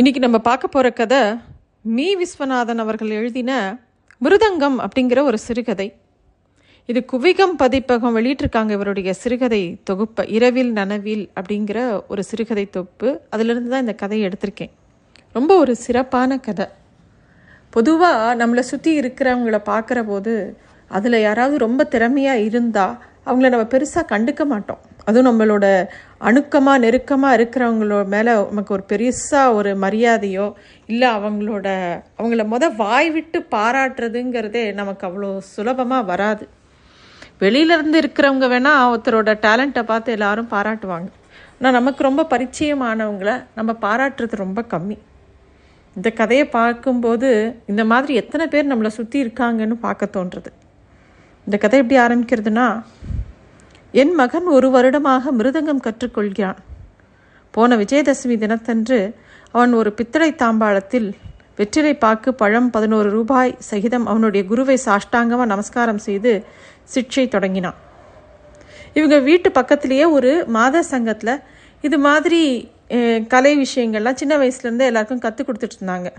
இன்னைக்கு நம்ம பார்க்க போகிற கதை மீ. விஸ்வநாதன் அவர்கள் எழுதின மிருதங்கம் அப்படிங்கிற ஒரு சிறுகதை. இது குவிகம் பதிப்பகம் வெளியிட்டிருக்காங்க இவருடைய சிறுகதை தொகுப்பை இரவில் நனவில் அப்படிங்கிற ஒரு சிறுகதை தொகுப்பு. அதிலிருந்து தான் இந்த கதையை எடுத்திருக்கேன். ரொம்ப ஒரு சிறப்பான கதை. பொதுவாக நம்மளை சுற்றி இருக்கிறவங்கள பார்க்குற போது அதில் யாராவது ரொம்ப திறமையாக இருந்தால் அவங்கள நம்ம பெருசாக கண்டுக்க மாட்டோம். அதுவும் நம்மளோட அணுக்கமாக நெருக்கமாக இருக்கிறவங்களோ மேலே நமக்கு ஒரு பெருசாக ஒரு மரியாதையோ இல்லை அவங்களோட அவங்கள முத வாய் விட்டு பாராட்டுறதுங்கிறதே நமக்கு அவ்வளோ சுலபமாக வராது. வெளியிலேருந்து இருக்கிறவங்க வேணால் ஒருத்தரோட டேலண்ட்டை பார்த்து எல்லாரும் பாராட்டுவாங்க. ஆனால் நமக்கு ரொம்ப பரிச்சயமானவங்கள நம்ம பாராட்டுறது ரொம்ப கம்மி. இந்த கதையை பார்க்கும்போது இந்த மாதிரி எத்தனை பேர் நம்மளை சுற்றி இருக்காங்கன்னு பார்க்க தோன்றுறது இந்த கதை எப்படி ஆரம்பிக்கிறதுனா என் மகன் ஒரு வருடமாக மிருதங்கம் கற்றுக்கொள்கிறான். போன விஜயதசமி தினத்தன்று அவன் ஒரு பித்தளை தாம்பாளத்தில் வெற்றிலை பாக்கு பழம் பதினோரு ரூபாய் சகிதம் அவனுடைய குருவை சாஷ்டாங்கமாக நமஸ்காரம் செய்து சிக்ஷை தொடங்கினான். இவங்க வீட்டு பக்கத்திலேயே ஒரு மாத சங்கத்தில் இது மாதிரி கலை விஷயங்கள்லாம் சின்ன வயசுலேருந்து எல்லாருக்கும் கற்றுக் கொடுத்துட்டு இருந்தாங்க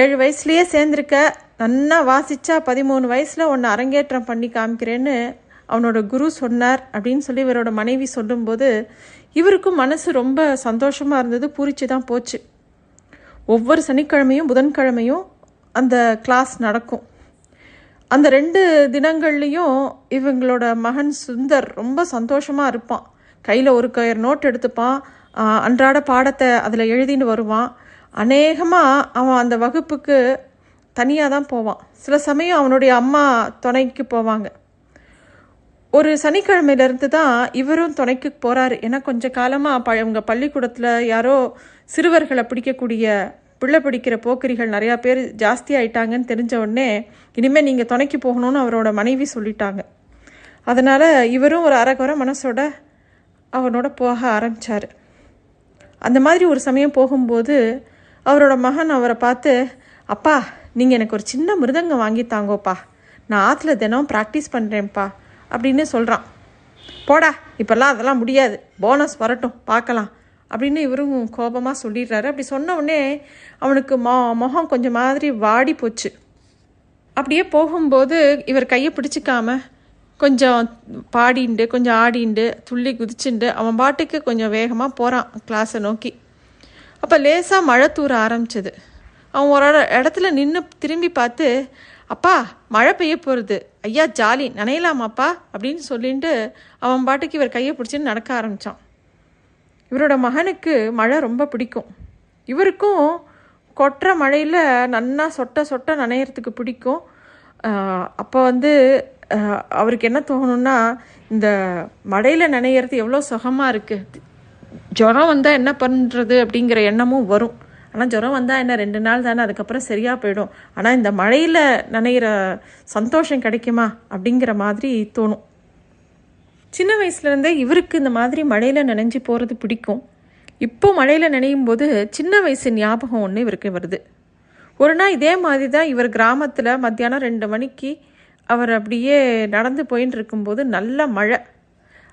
ஏழு வயசுலேயே சேர்ந்துருக்க நன்னா வாசிச்சா பதிமூணு வயசில் ஒன்று அரங்கேற்றம் பண்ணி காமிக்கிறேன்னு அவனோட குரு சொன்னார் அப்படின்னு சொல்லி இவரோட மனைவி சொல்லும்போது இவருக்கும் மனசு ரொம்ப சந்தோஷமாக இருந்தது பூரிச்சு தான் போச்சு. ஒவ்வொரு சனிக்கிழமையும் புதன்கிழமையும் அந்த கிளாஸ் நடக்கும். அந்த ரெண்டு தினங்கள்லேயும் இவங்களோட மகன் சுந்தர் ரொம்ப சந்தோஷமாக இருப்பான். கையில் ஒரு கயர் நோட் எடுத்துப்பான். அன்றாட பாடத்தை அதில் எழுதின்னு வருவான். அநேகமாக அவன் அந்த வகுப்புக்கு தனியாக தான் போவான். சில சமயம் அவனுடைய அம்மா துணைக்கு போவாங்க. ஒரு சனிக்கிழமையிலேருந்து தான் இவரும் துணைக்கு போகிறாரு ஏன்னா கொஞ்ச காலமாக ப இவங்க பள்ளிக்கூடத்தில் யாரோ சிறுவர்களை பிடிக்கக்கூடிய பிள்ளை பிடிக்கிற போக்கிரிகள் நிறையா பேர் ஜாஸ்தி ஆயிட்டாங்கன்னு தெரிஞ்ச உடனே இனிமேல் நீங்கள் துணைக்கு போகணும்னு அவரோட மனைவி சொல்லிட்டாங்க. அதனால் இவரும் ஒரு அரைக்குறை மனசோட அவனோட போக ஆரம்பித்தார் அந்த மாதிரி ஒரு சமயம் போகும்போது அவரோட மகன் அவரை பார்த்து அப்பா நீங்கள் எனக்கு ஒரு சின்ன மிருதங்கம் வாங்கி தாங்கோப்பா. நான் ஆற்றுல தினம் ப்ராக்டிஸ் பண்ணுறேன்ப்பா அப்படின்னு சொல்கிறான் போடா இப்போல்லாம் அதெல்லாம் முடியாது. போனஸ் வரட்டும் பார்க்கலாம். அப்படின்னு இவரும் கோபமாக சொல்லிடுறாரு. அப்படி சொன்ன உடனே அவனுக்கு மொ முகம் கொஞ்சம் மாதிரி வாடி போச்சு. அப்படியே போகும்போது இவர் கையை பிடிச்சிக்காம கொஞ்சம் பாடிண்டு கொஞ்சம் ஆடிண்டு துள்ளி குதிச்சுண்டு அவன் பாட்டுக்கு கொஞ்சம் வேகமாக போகிறான் கிளாஸை நோக்கி. அப்போ லேசாக மழை தூர ஆரம்பிச்சது. அவன் ஒரு இடத்துல நின்று திரும்பி பார்த்து அப்பா மழை பெய்ய போகிறது ஐயா ஜாலி. நனையலாமாப்பா? அப்படின்னு சொல்லிட்டு அவன் பாட்டுக்கு இவர் கையை பிடிச்சின்னு நடக்க ஆரம்பித்தான் இவரோட மகனுக்கு மழை ரொம்ப பிடிக்கும். இவருக்கும் கொட்டுற மழையில் நன்னா சொட்ட சொட்ட நனையிறதுக்கு பிடிக்கும். அப்போ வந்து அவருக்கு என்ன தோணுன்னா இந்த மழையில் நனையிறது எவ்வளோ சுகமாக இருக்குது ஜுரம் வந்தால் என்ன பண்ணுறது அப்படிங்கிற எண்ணமும் வரும். ஆனால் ஜுரம் வந்தால் என்ன ரெண்டு நாள் தானே அதுக்கப்புறம் சரியாக போயிடும். ஆனால் இந்த மழையில் நனைகிற சந்தோஷம் கிடைக்குமா? அப்படிங்கிற மாதிரி தோணும். சின்ன வயசுலேருந்தே இவருக்கு இந்த மாதிரி மழையில் நனைஞ்சு போகிறது பிடிக்கும். இப்போ மழையில் நனையும் போது சின்ன வயசு ஞாபகம் ஒன்று இவருக்கு வருது. ஒரு நாள் இதே மாதிரி தான் இவர் கிராமத்தில் மத்தியானம் ரெண்டு மணிக்கு அவர் அப்படியே நடந்து போயின்னு இருக்கும்போது நல்ல மழை.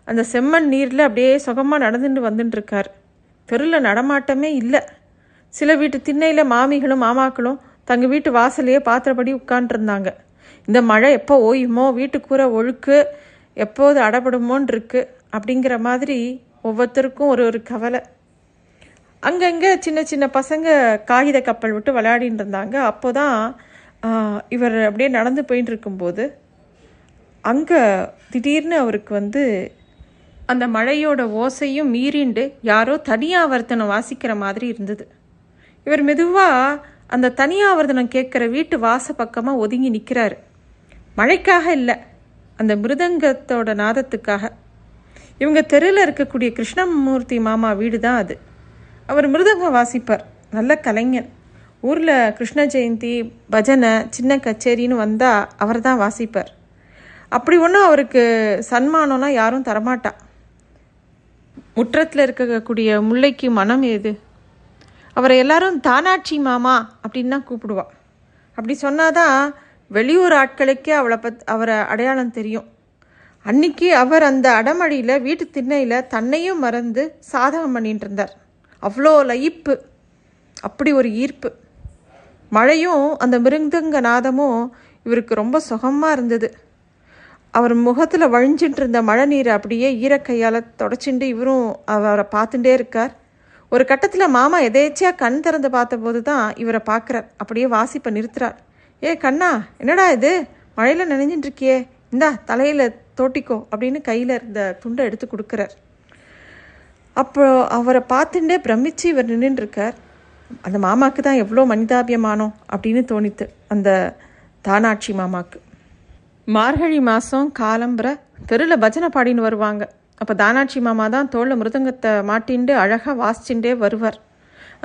அந்த செம்மண் நீரில் அப்படியே சுகமாக நடந்துட்டு வந்துட்டுருக்கார் தெருவில் நடமாட்டமே இல்லை. சில வீட்டு திண்ணையில் மாமிகளும் மாமாக்களும் தங்க வீட்டு வாசலையே பாத்திரப்படி உட்காண்ட்ருந்தாங்க இந்த மழை எப்போ ஓயுமோ வீட்டு கூரை ஒழுக்கு எப்போது அடப்படுமோன் இருக்கு அப்படிங்கிற மாதிரி ஒவ்வொருத்தருக்கும் ஒரு ஒரு கவலை. அங்கங்கே சின்ன சின்ன பசங்க காகித கப்பல் விட்டு விளையாடின்னு இருந்தாங்க. அப்போ தான் இவர் அப்படியே நடந்து போயின்னு இருக்கும்போது அங்கே திடீர்னு அவருக்கு வந்து அந்த மழையோட ஓசையும் மீறிண்டு யாரோ தனியாக வர்த்தனை வாசிக்கிற மாதிரி இருந்தது. இவர் மெதுவாக அந்த தனியாவர்த்தனம் கேட்குற வீட்டு வாச பக்கமாக ஒதுங்கி நிற்கிறாரு மழைக்காக இல்லை அந்த மிருதங்கத்தோட நாதத்துக்காக. இவங்க தெருவில் இருக்கக்கூடிய கிருஷ்ணமூர்த்தி மாமா வீடு தான் அது. அவர் மிருதங்கம் வாசிப்பார் நல்ல கலைஞன். ஊரில் கிருஷ்ண ஜெயந்தி பஜனை சின்ன கச்சேரின்னு வந்தால் அவர் தான் வாசிப்பார். அப்படி ஒன்றும் அவருக்கு சன்மானம்லாம் யாரும் தரமாட்டா. முற்றத்தில் இருக்கக்கூடிய முல்லைக்கு மனம் எது அவரை எல்லாரும் தானாட்சி மாமா அப்படின்னு தான் கூப்பிடுவா. அப்படி சொன்னாதான் வெளியூர் ஆட்களுக்கே அவளை பத் அவரை அடையாளம் தெரியும். அன்னைக்கு அவர் அந்த அடமழியில் வீட்டு திண்ணையில் தன்னையும் மறந்து சாதகம் பண்ணிட்டு இருந்தார். அவ்வளோ லயிப்பு அப்படி ஒரு ஈர்ப்பு. மழையும் அந்த மிருந்தங்க நாதமும் இவருக்கு ரொம்ப சுகமாக இருந்தது. அவர் முகத்தில் வழிஞ்சிட்டு இருந்த மழை நீரை அப்படியே ஈரக்கையால் தொடச்சிட்டு இவரும் அவரை பார்த்துட்டே இருக்கார். ஒரு கட்டத்தில் மாமா எதேச்சியாக கண் திறந்து பார்த்தபோது தான் இவரை பார்க்குறார். அப்படியே வாசிப்பை நிறுத்துறார். ஏ கண்ணா என்னடா இது? மழையில் நினைஞ்சிட்டு இருக்கியே இந்தா தலையில் தோட்டிக்கோ அப்படின்னு கையில் இருந்த துண்டை எடுத்து கொடுக்குறார். அப்போ அவரை பார்த்துட்டே பிரமிச்சு இவர் நின்றுருக்கார். அந்த மாமாவுக்கு தான் எவ்வளோ மனிதாபியமானோ அப்படின்னு தோணித்து அந்த தானாட்சி மாமாவுக்கு மார்கழி மாதம் காலம்புற தெருவில் பஜனை பாடின்னு வருவாங்க. அப்போ தானாட்சி மாமா தான் தோல் மிருதங்கத்தை மாட்டிண்டு அழகாக வாசிச்சுட்டே வருவார்.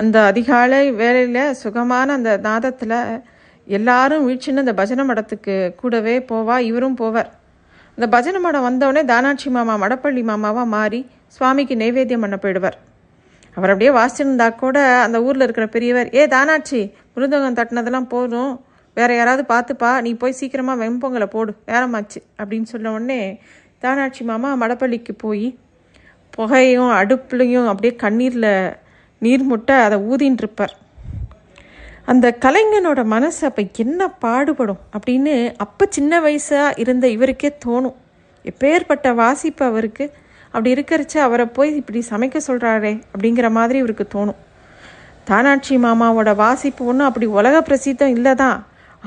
அந்த அதிகாலை வேலையில் சுகமான அந்த நாதத்தில் எல்லாரும் வீழ்ச்சின்னு அந்த பஜனை மடத்துக்கு கூடவே போவா இவரும் போவார். அந்த பஜனை மடம் வந்தவுடனே தானாட்சி மாமா மடப்பள்ளி மாமாவாக மாறி சுவாமிக்கு நைவேத்தியம் பண்ண போயிடுவார். அவர் அப்படியே வாசிச்சிருந்தா கூட அந்த ஊரில் இருக்கிற பெரியவர் ஏ தானாட்சி மிருதங்கம் தட்டினதெல்லாம் போதும். வேற யாராவது பார்த்துப்பா. நீ போய் சீக்கிரமாக வெம்பொங்கலை போடு. நேரமாச்சு. அப்படின்னு சொன்ன உடனே தானாட்சி மாமா மடப்பள்ளிக்கு போய் புகையும் அடுப்புலையும் அப்படியே கண்ணீரில் நீர் முட்டை அதை ஊதின்ட்டுருப்பார் அந்த கலைஞனோட மனசு அப்போ என்ன பாடுபடும் அப்படின்னு அப்போ சின்ன வயசாக இருந்த இவருக்கே தோணும். எப்பேற்பட்ட வாசிப்பு அவருக்கு. அப்படி இருக்கிறச்ச அவரை போய் இப்படி சமைக்க சொல்கிறாரே அப்படிங்கிற மாதிரி இவருக்கு தோணும். தானாட்சி மாமாவோட வாசிப்பு ஒன்றும் அப்படி உலக பிரசித்தம் இல்லை தான்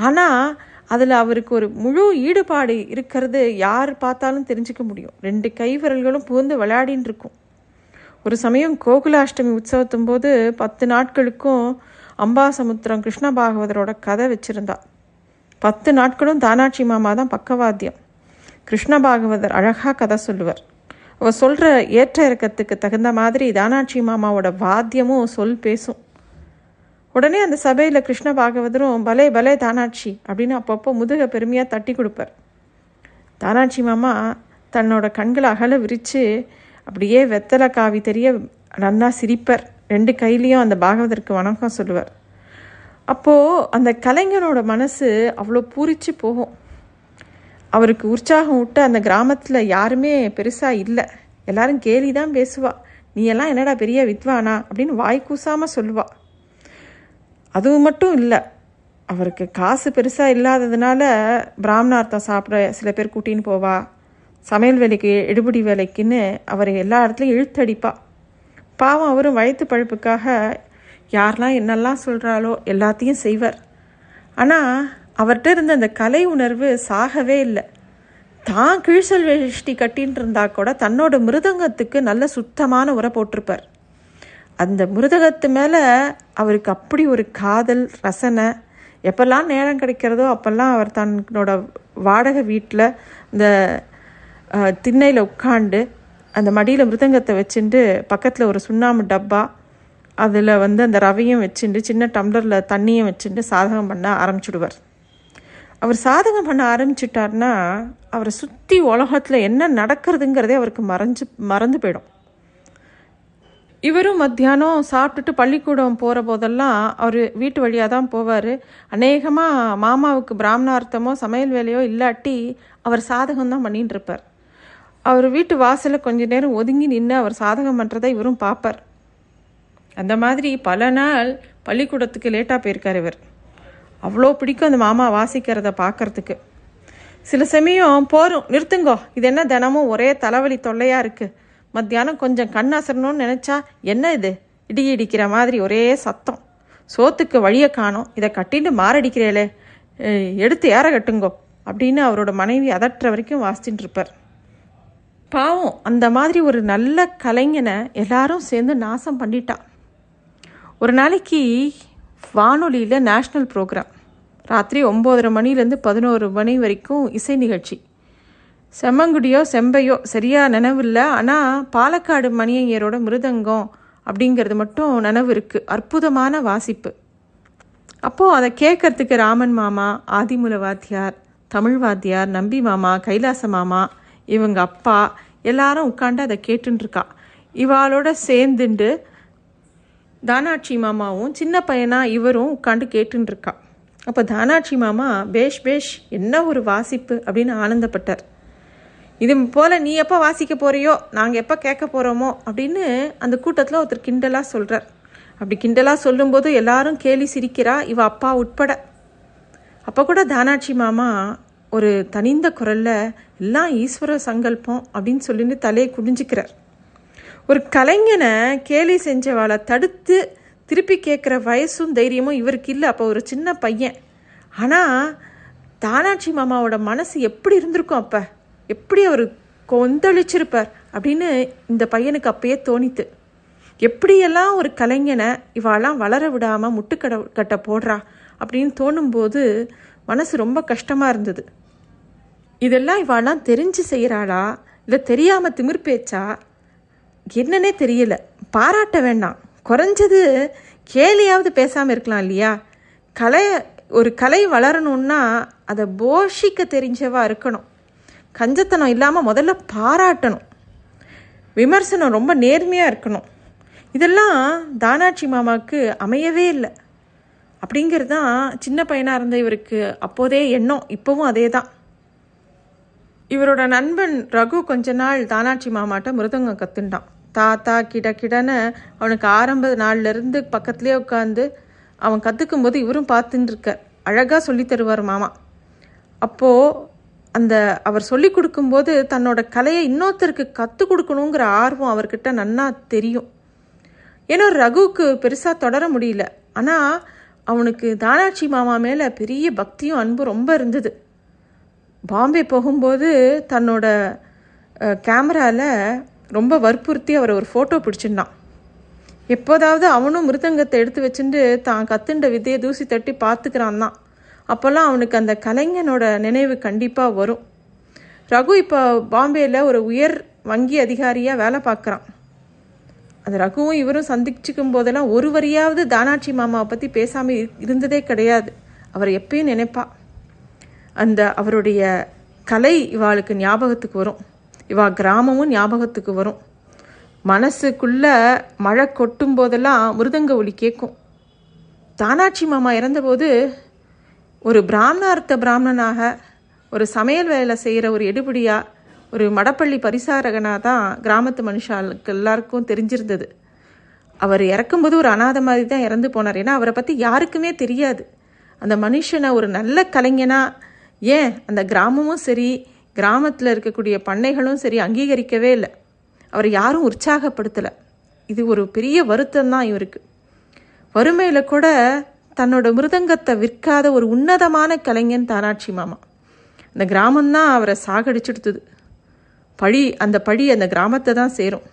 ஆனால் அதில் அவருக்கு ஒரு முழு ஈடுபாடு இருக்கிறது யார் பார்த்தாலும் தெரிஞ்சுக்க முடியும். ரெண்டு கை விரல்களும் புகுந்து விளையாடின்னு இருக்கும். ஒரு சமயம் கோகுலாஷ்டமி உற்சவத்தும் போது பத்து நாட்களுக்கும் அம்பாசமுத்திரம் கிருஷ்ண பாகவதரோட கதை வச்சுருந்தா. பத்து நாட்களும் தானாட்சி மாமா தான் பக்கவாத்தியம். கிருஷ்ண பாகவதர் அழகாக கதை சொல்லுவார். அவர் சொல்கிற ஏற்ற இறக்கத்துக்கு தகுந்த மாதிரி தானாட்சி மாமாவோட வாத்தியமும் சொல் பேசும். உடனே அந்த சபையில் கிருஷ்ண பாகவதரும் பலே பலே தானாட்சி அப்படின்னு அப்பப்போ முதுக பெருமையாக தட்டி கொடுப்பார். தானாட்சி மாமா தன்னோட கண்களை அகல விரித்து அப்படியே வெத்தலை காவி தெரிய நன்னா சிரிப்பர். ரெண்டு கையிலையும் அந்த பாகவதற்கு வணக்கம் சொல்லுவார். அப்போது அந்த கலைஞனோட மனசு அவ்வளோ பூரிச்சு போகும். அவருக்கு உற்சாகம் விட்டு அந்த கிராமத்தில் யாருமே பெருசாக இல்லை. எல்லாரும் கேலி தான் பேசுவா. நீ எல்லாம் என்னடா பெரிய வித்வானா? அப்படின்னு வாய் கூசாமல் சொல்லுவாள் அதுவும் மட்டும் இல்லை. அவருக்கு காசு பெருசாக இல்லாததுனால பிராமணார்த்தம் சாப்பிட சில பேர் கூட்டின்னு போவா. சமையல் வேலைக்கு எடுபடி வேலைக்குன்னு அவரை எல்லா இடத்துலையும் இழுத்தடிப்பா. பாவம் அவரும் வயிற்று பழுப்புக்காக யாரெல்லாம் என்னெல்லாம் சொல்கிறாளோ எல்லாத்தையும் செய்வார். ஆனால் அவர்கிட்ட இருந்த அந்த கலை உணர்வு சாகவே இல்லை. தான் கீழ்சல் வேஷ்டி கட்டின்னு இருந்தா கூட தன்னோட மிருதங்கத்துக்கு நல்ல சுத்தமான உரை போட்டிருப்பார். அந்த மிருதகத்து மேலே அவருக்கு அப்படி ஒரு காதல் ரசனை எப்பெல்லாம் நேரம் கிடைக்கிறதோ அப்போல்லாம் அவர் தன்னோட வாடகை வீட்டில் இந்த திண்ணையில் உட்காண்டு அந்த மடியில் மிருதங்கத்தை வச்சுட்டு பக்கத்தில் ஒரு சுண்ணாம்பு டப்பா அதில் வந்து அந்த ரவையும் வச்சுட்டு சின்ன டம்ளரில் தண்ணியும் வச்சுட்டு சாதகம் பண்ண ஆரம்பிச்சுடுவார். அவர் சாதகம் பண்ண ஆரம்பிச்சிட்டார்னா அவரை சுற்றி உலகத்தில் என்ன நடக்கிறதுங்கிறதே அவருக்கு மறைஞ்சு மறந்து போயிடும். இவரும் மத்தியானம் சாப்பிட்டுட்டு பள்ளிக்கூடம் போகிற போதெல்லாம் அவர் வீட்டு வழியாக தான் போவார். அநேகமாக மாமாவுக்கு பிராமணார்த்தமோ சமையல் வேலையோ இல்லாட்டி அவர் சாதகம் தான் பண்ணிட்டு இருப்பார் அவர் வீட்டு வாசலில் கொஞ்ச நேரம் ஒதுங்கி நின்று அவர் சாதகம் பண்ணுறதை இவரும் பார்ப்பார் அந்த மாதிரி பல நாள் பள்ளிக்கூடத்துக்கு லேட்டாக போயிருக்கார் இவர். அவ்வளோ பிடிக்கும் அந்த மாமா வாசிக்கிறத பார்க்கறதுக்கு சில சமயம் போரும் நிறுத்துங்கோ. இது என்ன தினமும் ஒரே தலைவலி தொல்லையாக இருக்குது மத்தியானம் கொஞ்சம் கண் அசரணும்னு நினச்சா என்ன இது? இடி இடிக்கிற மாதிரி ஒரே சத்தம். சோத்துக்கு வழியை காணும். இதை கட்டிட்டு மாரடிக்கிறேளே. எடுத்து ஏற கட்டுங்கோ. அப்படின்னு அவரோட மனைவி அதற்ற வரைக்கும் வாசிச்சுட்டு இருப்பார். பாவம் அந்த மாதிரி ஒரு நல்ல கலைஞனை எல்லாரும் சேர்ந்து நாசம் பண்ணிட்டா. ஒரு நாளைக்கு வானொலியில் நேஷ்னல் ப்ரோக்ராம். ராத்திரி ஒம்போதரை மணிலேருந்து பதினோரு மணி வரைக்கும் இசை நிகழ்ச்சி. செம்மங்குடியோ செம்பையோ சரியாக நினைவில்லை. ஆனால் பாலக்காடு மணியையரோட மிருதங்கம் அப்படிங்கிறது மட்டும் நினைவு இருக்குது அற்புதமான வாசிப்பு. அப்போது அதை கேட்கறதுக்கு ராமன் மாமா ஆதிமுல வாத்தியார் தமிழ் வாத்தியார் நம்பி மாமா கைலாச மாமா இவங்க அப்பா எல்லாரும் உட்காந்து அதை கேட்டுருக்கா இவாளோட சேர்ந்துண்டு தானாட்சி மாமாவும் சின்ன பையனா இவரும் உட்காந்து கேட்டுருக்கா அப்போ தானாட்சி மாமா பேஷ் பேஷ் என்ன ஒரு வாசிப்பு அப்படின்னு ஆனந்தப்பட்டார். இது போல் நீ எப்போ வாசிக்க போறியோ நாங்கள் எப்போ கேட்க போகிறோமோ அப்படின்னு அந்த கூட்டத்தில் ஒருத்தர் கிண்டலாக சொல்கிறார் அப்படி கிண்டலாக சொல்லும்போது எல்லாரும் கேலி சிரிக்கிறா இவ அப்பா உட்பட. அப்போ கூட தானாட்சி மாமா ஒரு தனிந்த குரல்ல எல்லாம் ஈஸ்வர சங்கல்பம் அப்படின்னு சொல்லிட்டு தலையை குடிஞ்சிக்கிறார் ஒரு கலைஞனை கேலி செஞ்சவாளை தடுத்து திருப்பி கேட்குற வயசும் தைரியமும் இவருக்கு இல்லை. அப்போ ஒரு சின்ன பையன். ஆனால் தானாட்சி மாமாவோட மனசு எப்படி இருந்திருக்கும் அப்போ? எப்படி அவர் கொந்தளிச்சிருப்பார் அப்படின்னு இந்த பையனுக்கு அப்பயே தோணித்து எப்படியெல்லாம் ஒரு கலைஞனை இவாளாம் வளர விடாமல் முட்டுக்கட கட்ட போடுறா அப்படின்னு தோணும்போது மனசு ரொம்ப கஷ்டமாக இருந்தது. இதெல்லாம் இவாளாம் தெரிஞ்சு செய்கிறாளா இல்லை தெரியாமல் திமிர் பேச்சா என்னன்னே தெரியல. பாராட்ட வேண்டாம். குறைஞ்சது கேலியாவது பேசாமல் இருக்கலாம் இல்லையா? கலை ஒரு கலை வளரணும்னா அதை போஷிக்க தெரிஞ்சவா இருக்கணும். கஞ்சத்தனம் இல்லாமல் முதல்ல பாராட்டணும். விமர்சனம் ரொம்ப நேர்மையாக இருக்கணும். இதெல்லாம் தானாட்சி மாமாவுக்கு அமையவே இல்லை. அப்படிங்கிறது தான் சின்ன பையனாக இருந்த இவருக்கு அப்போதே எண்ணம் இப்போவும் அதே தான் இவரோட நண்பன் ரகு கொஞ்ச நாள் தானாட்சி மாமாட்ட மிருதங்கம் கற்றுண்டான் தாத்தா கிட கிடன்னு அவனுக்கு ஆரம்ப நாள்லேருந்து பக்கத்துலேயே உட்காந்து அவன் கற்றுக்கும் போது இவரும் பார்த்துட்டு இருக்கார். அழகாக சொல்லித்தருவார் மாமா. அப்போது அந்த அவர் சொல்லி கொடுக்கும்போது தன்னோட கலையை இன்னொருத்தருக்கு கற்றுக் கொடுக்கணுங்கிற ஆர்வம் அவர்கிட்ட நன்னா தெரியும். ஏன்னா ரகுவுக்கு பெருசாக தொடர முடியல. ஆனால் அவனுக்கு தானாட்சி மாமா மேலே பெரிய பக்தியும் அன்பும் ரொம்ப இருந்தது. பாம்பே போகும்போது தன்னோட கேமராவில் ரொம்ப வற்புறுத்தி அவர் ஒரு ஃபோட்டோ பிடிச்சிருந்தான். எப்போதாவது அவனும் மிருதங்கத்தை எடுத்து வச்சுட்டு தான் கத்துண்ட விதையை தூசி தட்டி பார்த்துக்கிறான் தான். அப்போல்லாம் அவனுக்கு அந்த கலைஞனோட நினைவு கண்டிப்பாக வரும். ரகு இப்போ பாம்பேயில் ஒரு உயர் வங்கி அதிகாரியாக வேலை பார்க்குறான். அந்த ரகுவும் இவரும் சந்திச்சுக்கும் போதெல்லாம் ஒரு வரியாவது தானாட்சி மாமாவை பற்றி பேசாமல் இருந்ததே கிடையாது. அவர் எப்பயும் நினைப்பா. அந்த அவருடைய கலை இவாளுக்கு ஞாபகத்துக்கு வரும். இவா கிராமமும் ஞாபகத்துக்கு வரும். மனசுக்குள்ள மழை கொட்டும் போதெல்லாம் மிருதங்க ஒலி கேட்கும் தானாட்சி மாமா இறந்தபோது ஒரு பிராமணார்த்த பிராமணனாக ஒரு சமையல் வேலை செய்கிற ஒரு எடுபடியாக ஒரு மடப்பள்ளி பரிசாரகனாக தான் கிராமத்து மனுஷாளுக்கு எல்லாருக்கும் தெரிஞ்சிருந்தது. அவர் இறக்கும்போது ஒரு அனாதை மாதிரி தான் இறந்து போனார். ஏன்னா அவரை பற்றி யாருக்குமே தெரியாது. அந்த மனுஷனை ஒரு நல்ல கலைஞனாக ஏன் அந்த கிராமமும் சரி கிராமத்தில் இருக்கக்கூடிய பண்ணைகளும் சரி அங்கீகரிக்கவே இல்லை. அவரை யாரும் உற்சாகப்படுத்தலை. இது ஒரு பெரிய வருத்தம் தான் இவருக்கு. வறுமையில் கூட தன்னோட மிருதங்கத்தை விற்காத ஒரு உன்னதமான கலைஞன் தானாட்சி மாமா. அந்த கிராமம்தான் அவரை சாகடிச்சுடுத்துது. பழி அந்த பழி அந்த கிராமத்தை தான் சேரும்.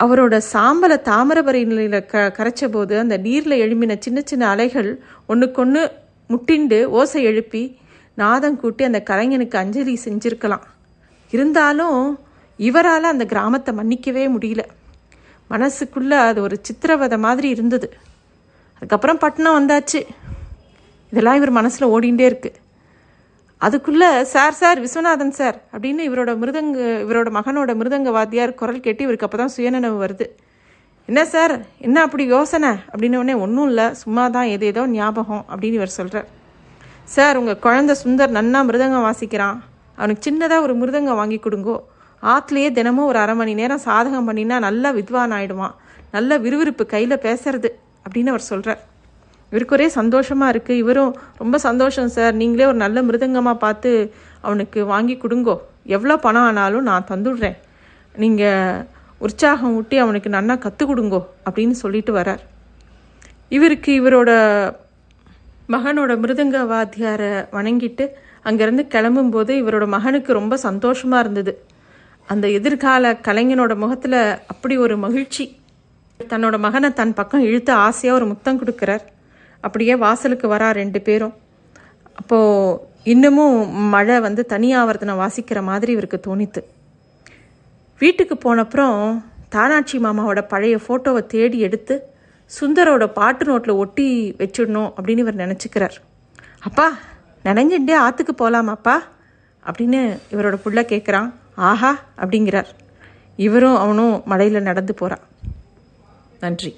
அவரோட சாம்பலை தாமரபரை நிலையில் க கரைச்ச போது அந்த நீரில் எழும்பின சின்ன சின்ன அலைகள் ஒன்றுக்கொன்று முட்டிண்டு ஓசை எழுப்பி நாதம் கூட்டி அந்த கலைஞனுக்கு அஞ்சலி செஞ்சுருக்கலாம். இருந்தாலும் இவரால் அந்த கிராமத்தை மன்னிக்கவே முடியல. மனசுக்குள்ளே அது ஒரு சித்திரவதை மாதிரி இருந்தது. அதுக்கப்புறம் பட்டணம் வந்தாச்சு. இதெல்லாம் இவர் மனசில் ஓடிண்டே இருக்கு. அதுக்குள்ளே சார் சார் விஸ்வநாதன் சார் அப்படின்னு இவரோட மிருதங்க இவரோட மகனோட மிருதங்க வாத்தியார் குரல் கேட்டு இவருக்கு அப்போ தான் சுயநினைவு வருது. என்ன சார்? என்ன அப்படி யோசனை? அப்படின்னோடனே ஒன்றும் இல்லை. சும்மா தான் எது ஏதோ ஞாபகம் அப்படின்னு இவர் சொல்கிறார் சார் உங்கள் குழந்த சுந்தர் நன்னா மிருதங்கம் வாசிக்கிறான். அவனுக்கு சின்னதாக ஒரு மிருதங்கம் வாங்கி கொடுங்கோ. ஆற்றுலேயே தினமும் ஒரு அரை மணி நேரம் சாதகம் பண்ணினா நல்லா வித்வான் ஆயிடுவான். நல்ல விறுவிறுப்பு கையில் பேசுறது. அப்படின்னு அவர் சொல்கிறார் இவருக்கு ஒரே சந்தோஷமாக இருக்குது இவரும் ரொம்ப சந்தோஷம் சார். நீங்களே ஒரு நல்ல மிருதங்கமாக பார்த்து அவனுக்கு வாங்கி கொடுங்கோ. எவ்வளோ பணம் ஆனாலும் நான் தந்துடுறேன். நீங்கள் உற்சாகம் ஊட்டி அவனுக்கு நன்னா கற்றுக் கொடுங்கோ அப்படின்னு சொல்லிட்டு வரார். இவருக்கு இவரோட மகனோட மிருதங்க வாத்தியாரை வணங்கிட்டு அங்கேருந்து கிளம்பும்போது இவரோட மகனுக்கு ரொம்ப சந்தோஷமாக இருந்தது. அந்த எதிர்கால கலைஞனோட முகத்தில் அப்படி ஒரு மகிழ்ச்சி. தன்னோட மகனை தன் பக்கம் இழுத்து ஆசையாக ஒரு முத்தம் கொடுக்குறார். அப்படியே வாசலுக்கு வரா ரெண்டு பேரும். அப்போது இன்னமும் மழை வந்து தனியாவர்த்தனை வாசிக்கிற மாதிரி இவருக்கு தோணித்து. வீட்டுக்கு போனப்புறம் தானாட்சி மாமாவோட பழைய ஃபோட்டோவை தேடி எடுத்து சுந்தரோட பாட்டு நோட்டில் ஒட்டி வச்சிடணும் அப்படின்னு இவர் நினச்சிக்கிறார். அப்பா நினைஞ்சுட்டே ஆற்றுக்கு போகலாமாப்பா அப்படின்னு இவரோட புள்ள கேட்குறான் ஆஹா அப்படிங்கிறார். இவரும் அவனும் மழையில் நடந்து போகிறான் நன்றி.